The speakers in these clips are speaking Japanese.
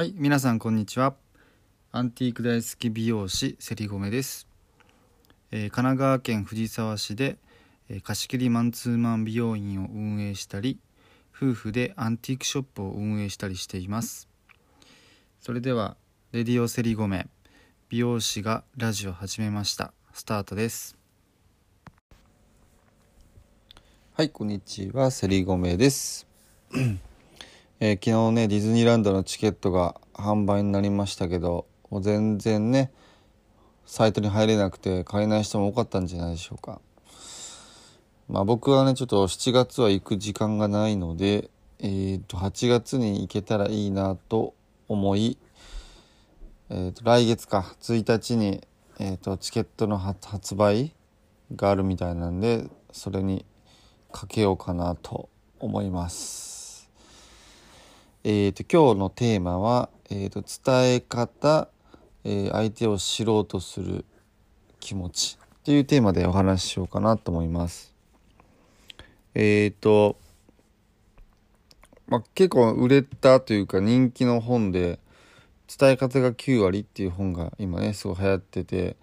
はい、皆さんこんにちは。アンティーク大好き美容師セリゴメです。えー神奈川県藤沢市で、えー貸し切りマンツーマン美容院を運営したり、夫婦でアンティークショップを運営したりしています。それではレディオセリゴメ美容師がラジオ始めました。スタートです。はい、こんにちは、セリゴメです。えー昨日ね、ディズニーランドのチケットが販売になりましたけど、もう全然ね、サイトに入れなくて買えない人も多かったんじゃないでしょうか。まあ僕はね、ちょっと7月は行く時間がないので、えー、と、8月に行けたらいいなと思い、えー、と来月か、1日に、えー、とチケットの発売があるみたいなんで、それにかけようかなと思います。えー、と今日のテーマは、えー、と伝え方、えー相手を知ろうとする気持ちっていうテーマでお話ししようかなと思います。えっ、と、まあ、結構売れたというか人気の本で伝え方が9割っていう本が今ねすごい流行ってて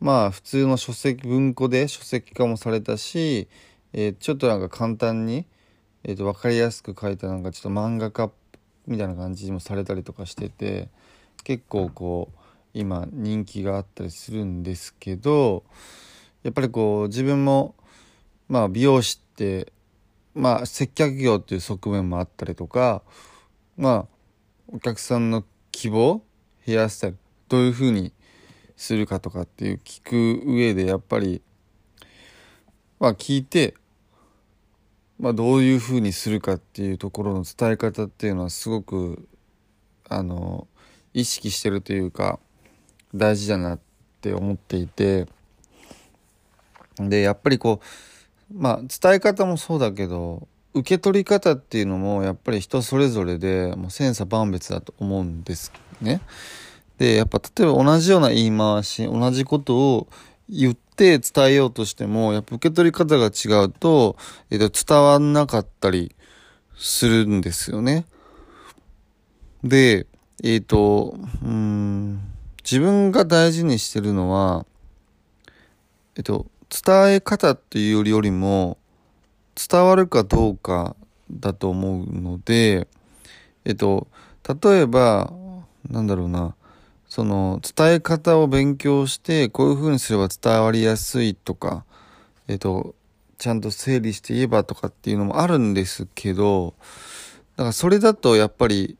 まあ普通の書籍文庫で書籍化もされたし、えーちょっとなんか簡単に、えー、と分かりやすく書いたなんかちょっと漫画家みたいな感じもされたりとかしてて結構こう今人気があったりするんですけどやっぱりこう自分もまあ美容師ってまあ接客業っていう側面もあったりとかまあお客さんの希望ヘアスタイルどういう風にするかとかっていう聞く上でやっぱりまあ聞いてまあどういう風にするかっていうところの伝え方っていうのはすごくあの意識してるというか大事だなって思っていてでやっぱりこうまあ伝え方もそうだけど受け取り方っていうのもやっぱり人それぞれでもう千差万別だと思うんですね。でやっぱ例えば同じような言い回し同じことを言って伝えようとしてもやっぱ受け取り方が違うと、えっと、伝わんなかったりするんですよね。でえっ、とうん自分が大事にしてるのはえっと伝え方っていうよりも伝わるかどうかだと思うのでえっと例えばなんだろうなその伝え方を勉強してこういう風にすれば伝わりやすいとかえっとちゃんと整理して言えばとかっていうのもあるんですけどだからそれだとやっぱり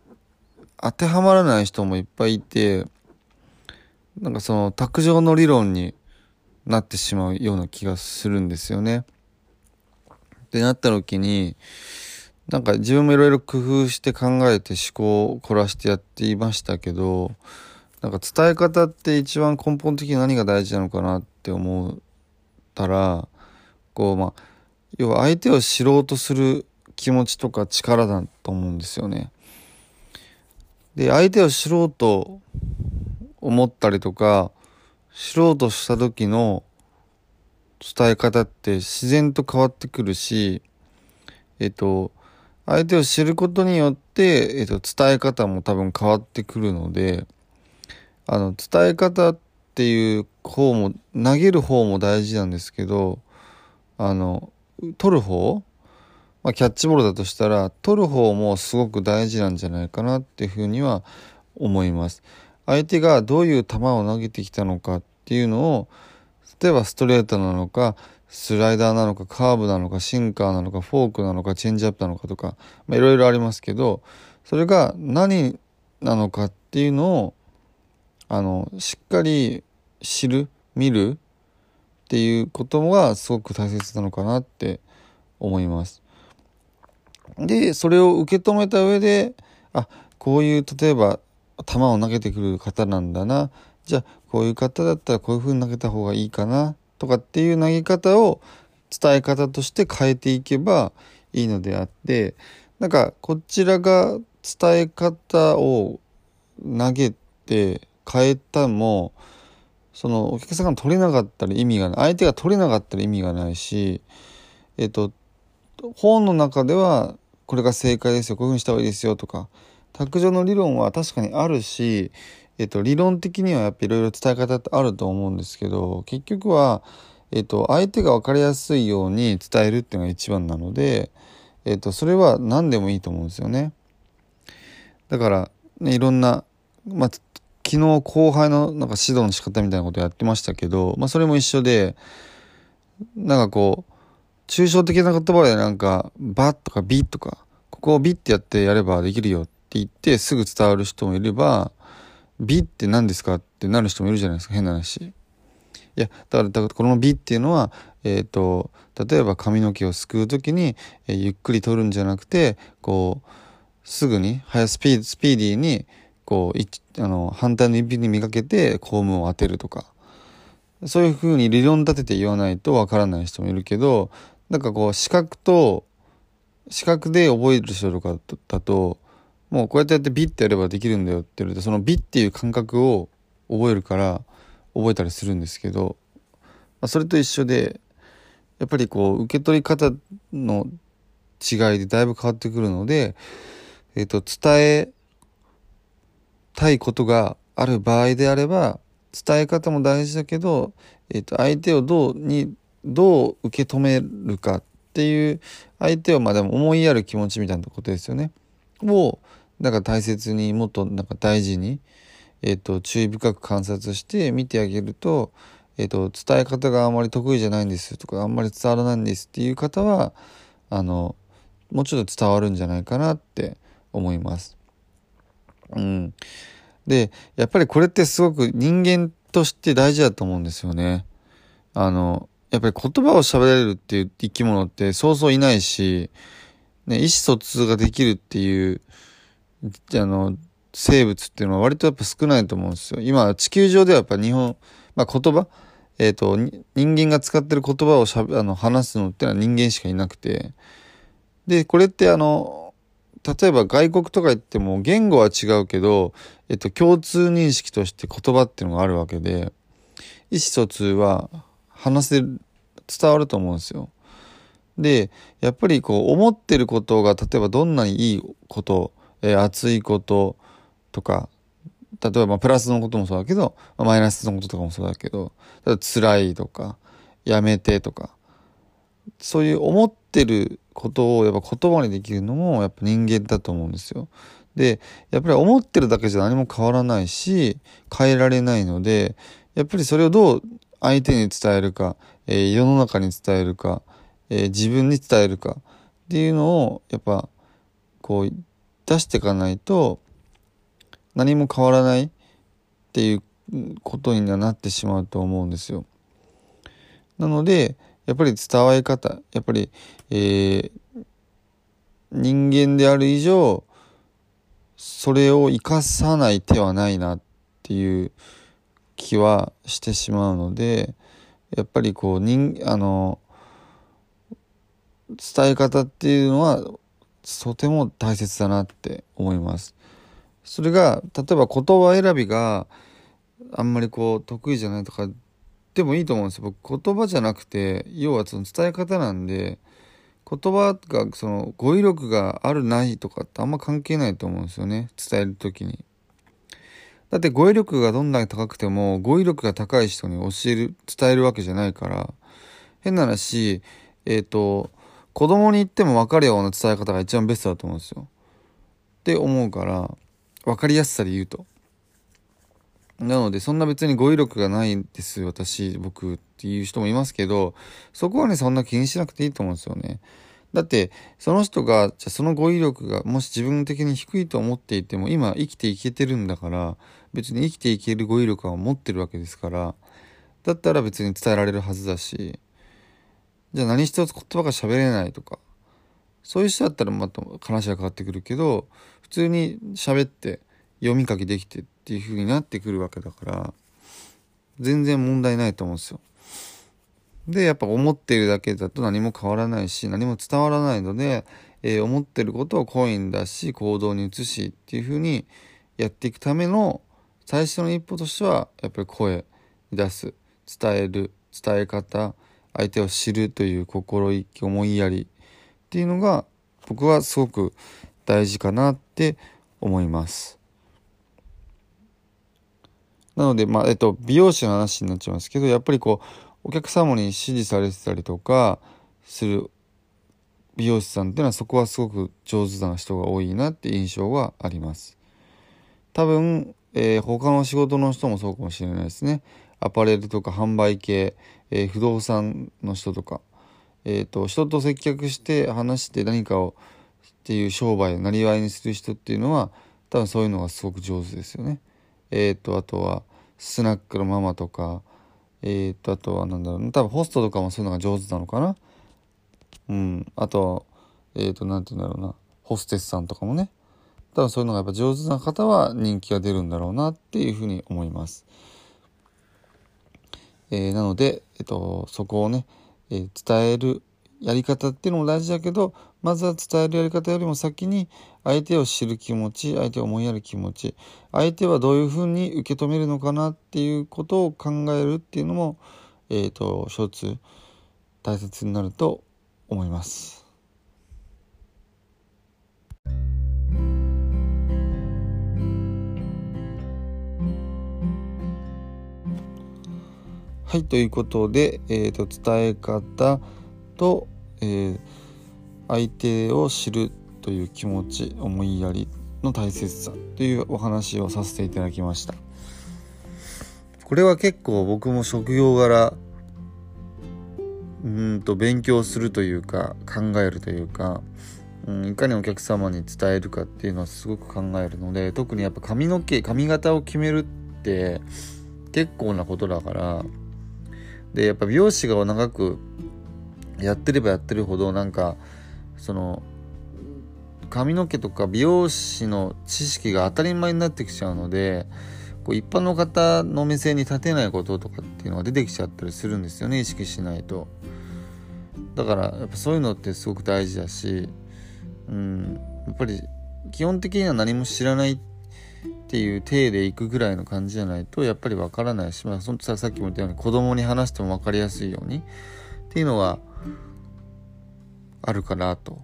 当てはまらない人もいっぱいいてなんかその卓上の理論になってしまうような気がするんですよね。ってなった時になんか自分もいろいろ工夫して考えて思考を凝らしてやっていましたけどなんか伝え方って一番根本的に何が大事なのかなって思ったらこうまあ要は相手を知ろうとする気持ちとか力だと思うんですよね。で相手を知ろうと思ったりとか知ろうとした時の伝え方って自然と変わってくるしえっと相手を知ることによって、えっと、伝え方も多分変わってくるのであの伝え方っていう方も投げる方も大事なんですけどあの取る方、まあ、キャッチボールだとしたら取る方もすごく大事なんじゃないかなっていうふうには思います。相手がどういう球を投げてきたのかっていうのを例えばストレートなのかスライダーなのかカーブなのかシンカーなのかフォークなのかチェンジアップなのかとかまあいろいろありますけどそれが何なのかっていうのをあのしっかり知る見るっていうことがすごく大切なのかなって思います。でそれを受け止めた上であこういう例えば球を投げてくる方なんだなじゃあこういう方だったらこういう風に投げた方がいいかなとかっていう投げ方を伝え方として変えていけばいいのであってなんかこちらが伝え方を投げて変えたもそのお客さんが取れなかったら意味がない相手が取れなかったら意味がないしえっと本の中ではこれが正解ですよこういうふうにした方がいいですよとか卓上の理論は確かにあるし、えっと、理論的にはやっぱいろいろ伝え方ってあると思うんですけど結局は、えっと、相手が分かりやすいように伝えるっていうのが一番なので、えっと、それは何でもいいと思うんですよね。だから、ね、いろんな、まあ、昨日後輩のなんか指導の仕方みたいなことやってましたけど、まあ、それも一緒でなんかこう抽象的な言葉でなんか「バ」とか「ビ」とかここを「ビ」ってやってやればできるよって言ってすぐ伝わる人もいれば「ビ」って何ですかってなる人もいるじゃないですか変な話。いやだからこの「ビ」っていうのは、えーと、例えば髪の毛をすくう時に、えー、ゆっくり取るんじゃなくてこうすぐに早スピースピーディーにこうあの反対の指に磨けてコームを当てるとか。そういうふうに理論立てて言わないとわからない人もいるけどなんかこう視覚と視覚で覚える人とかだともうこうやってやってビッてやればできるんだよって言われてそのビッっていう感覚を覚えるから覚えたりするんですけど、まあ、それと一緒でやっぱりこう受け取り方の違いでだいぶ変わってくるので、えー、と伝えたいことがある場合であれば伝え方も大事だけど、えー、と相手をどうにどう受け止めるかっていう相手をまあでも思いやる気持ちみたいなことですよね。をなんか大切にもっとなんか大事に、えー、と注意深く観察して見てあげると,、えー、と伝え方があんまり得意じゃないんですとかあんまり伝わらないんですっていう方はあのもうちょっと伝わるんじゃないかなって思います。うん、でやっぱりこれってすごく人間として大事だと思うんですよね。あのやっぱり言葉を喋れるっていう生き物ってそうそういないし、ね、意思疎通ができるっていう、あの、生物っていうのは割とやっぱ少ないと思うんですよ。今、地球上ではやっぱ日本、まあ、言葉えっ、ー、と、人間が使ってる言葉をしゃ、あの、話すのってのは人間しかいなくて。で、これってあの、例えば外国とか行っても言語は違うけど、えっと、共通認識として言葉っていうのがあるわけで、意思疎通は話せる、伝わると思うんですよ。で、やっぱりこう思ってることが例えばどんなにいいこと、えー、熱いこととか、例えばプラスのこともそうだけど、マイナスのこととかもそうだけど、例えば辛いとか、やめてとか、そういう思っててることをやっぱ言葉にできるのもやっぱ人間だと思うんですよ。で、やっぱり思ってるだけじゃ何も変わらないし、変えられないので、やっぱりそれをどう相手に伝えるか、えー、世の中に伝えるか、えー、自分に伝えるかっていうのをやっぱこう出していかないと何も変わらないっていうことにはなってしまうと思うんですよ。なのでやっぱり伝わり方やっぱり、えー、人間である以上それを生かさない手はないなっていう気はしてしまうのでやっぱりこう人あの伝え方っていうのはとても大切だなって思います。それが例えば言葉選びがあんまりこう得意じゃないとかでもいいと思うんですよ。僕言葉じゃなくて要はその伝え方なんで言葉がその語彙力があるないとかってあんま関係ないと思うんですよね伝える時に。だって語彙力がどんなに高くても語彙力が高い人に教える伝えるわけじゃないから変な話えっ、ー、と子供に言っても分かるような伝え方が一番ベストだと思うんですよ。って思うから分かりやすさで言うと。なのでそんな別に語彙力がないんです私僕っていう人もいますけどそこはねそんな気にしなくていいと思うんですよね。だってその人がじゃその語彙力がもし自分的に低いと思っていても今生きていけてるんだから別に生きていける語彙力は持ってるわけですからだったら別に伝えられるはずだしじゃあ何一つ言葉が喋れないとかそういう人だったらまた話が変わってくるけど普通に喋って読み書きできてっていう風になってくるわけだから全然問題ないと思うんですよ。でやっぱ思っているだけだと何も変わらないし何も伝わらないので、えー、思ってることをコイン出し行動に移しっていう風にやっていくための最初の一歩としてはやっぱり声出す。伝える。伝え方。相手を知るという心意気思いやり。っていうのが僕はすごく大事かなって思います。なので、まあえっと、美容師の話になっちゃいますけどやっぱりこうお客様に指示されてたりとかする美容師さんっていうのはそこはすごく上手な人が多いなって印象があります多分、えー、他の仕事の人もそうかもしれないですねアパレルとか販売系、えー、不動産の人とか、えーと、人と接客して話して何かをっていう商売をなりわいにする人っていうのは多分そういうのがすごく上手ですよね。えっ、ー、とあとはスナックのママとかえっ、ー、とあとは何だろう多分ホストとかもそういうのが上手なのかな。うんあとえっ、ー、と何て言うんだろうなホステスさんとかもね多分そういうのがやっぱ上手な方は人気が出るんだろうなっていうふうに思います。えー、なので、えっと、そこをね、えー、伝えるやり方っていうのも大事だけどまずは伝えるやり方よりも先に相手を知る気持ち相手を思いやる気持ち相手はどういうふうに受け止めるのかなっていうことを考えるっていうのも、えーと、と一つ大切になると思います。はいということで、えーと、伝え方と、えー、相手を知るという気持ち思いやりの大切さというお話をさせていただきました。これは結構僕も職業柄うんと勉強するというか考えるというか、うん、いかにお客様に伝えるかっていうのはすごく考えるので特にやっぱ髪の毛髪型を決めるって結構なことだからでやっぱ美容師が長くやってればやってるほどなんかその髪の毛とか美容師の知識が当たり前になってきちゃうのでこう一般の方の目線に立てないこととかっていうのが出てきちゃったりするんですよね意識しないと。だからやっぱそういうのってすごく大事だしうんやっぱり基本的には何も知らないっていう体で行くぐらいの感じじゃないとやっぱりわからないし、まあ、そささっきも言ったように子供に話しても分かりやすいようにっていうのがあるかなと。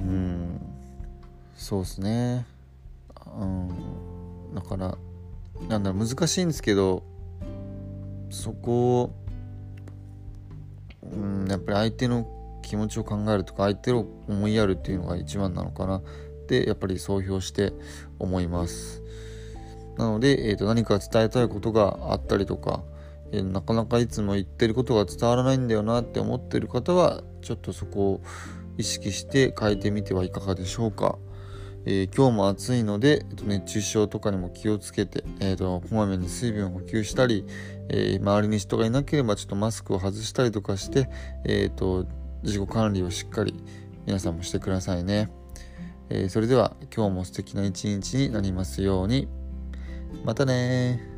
うんそうっすね。うん、だからなんだろう難しいんですけどそこを、うん、やっぱり相手の気持ちを考えるとか相手を思いやるっていうのが一番なのかなってやっぱり総評して思いますなので、えー、と何か伝えたいことがあったりとか、えー、なかなかいつも言ってることが伝わらないんだよなって思ってる方はちょっとそこを意識して変えてみてはいかがでしょうか。えー、今日も暑いので、えっと、熱中症とかにも気をつけて、えーと、こまめに水分を補給したり、えー、周りに人がいなければちょっとマスクを外したりとかして、えーと自己管理をしっかり皆さんもしてくださいね。え、それでは今日も素敵な一日になりますように。またね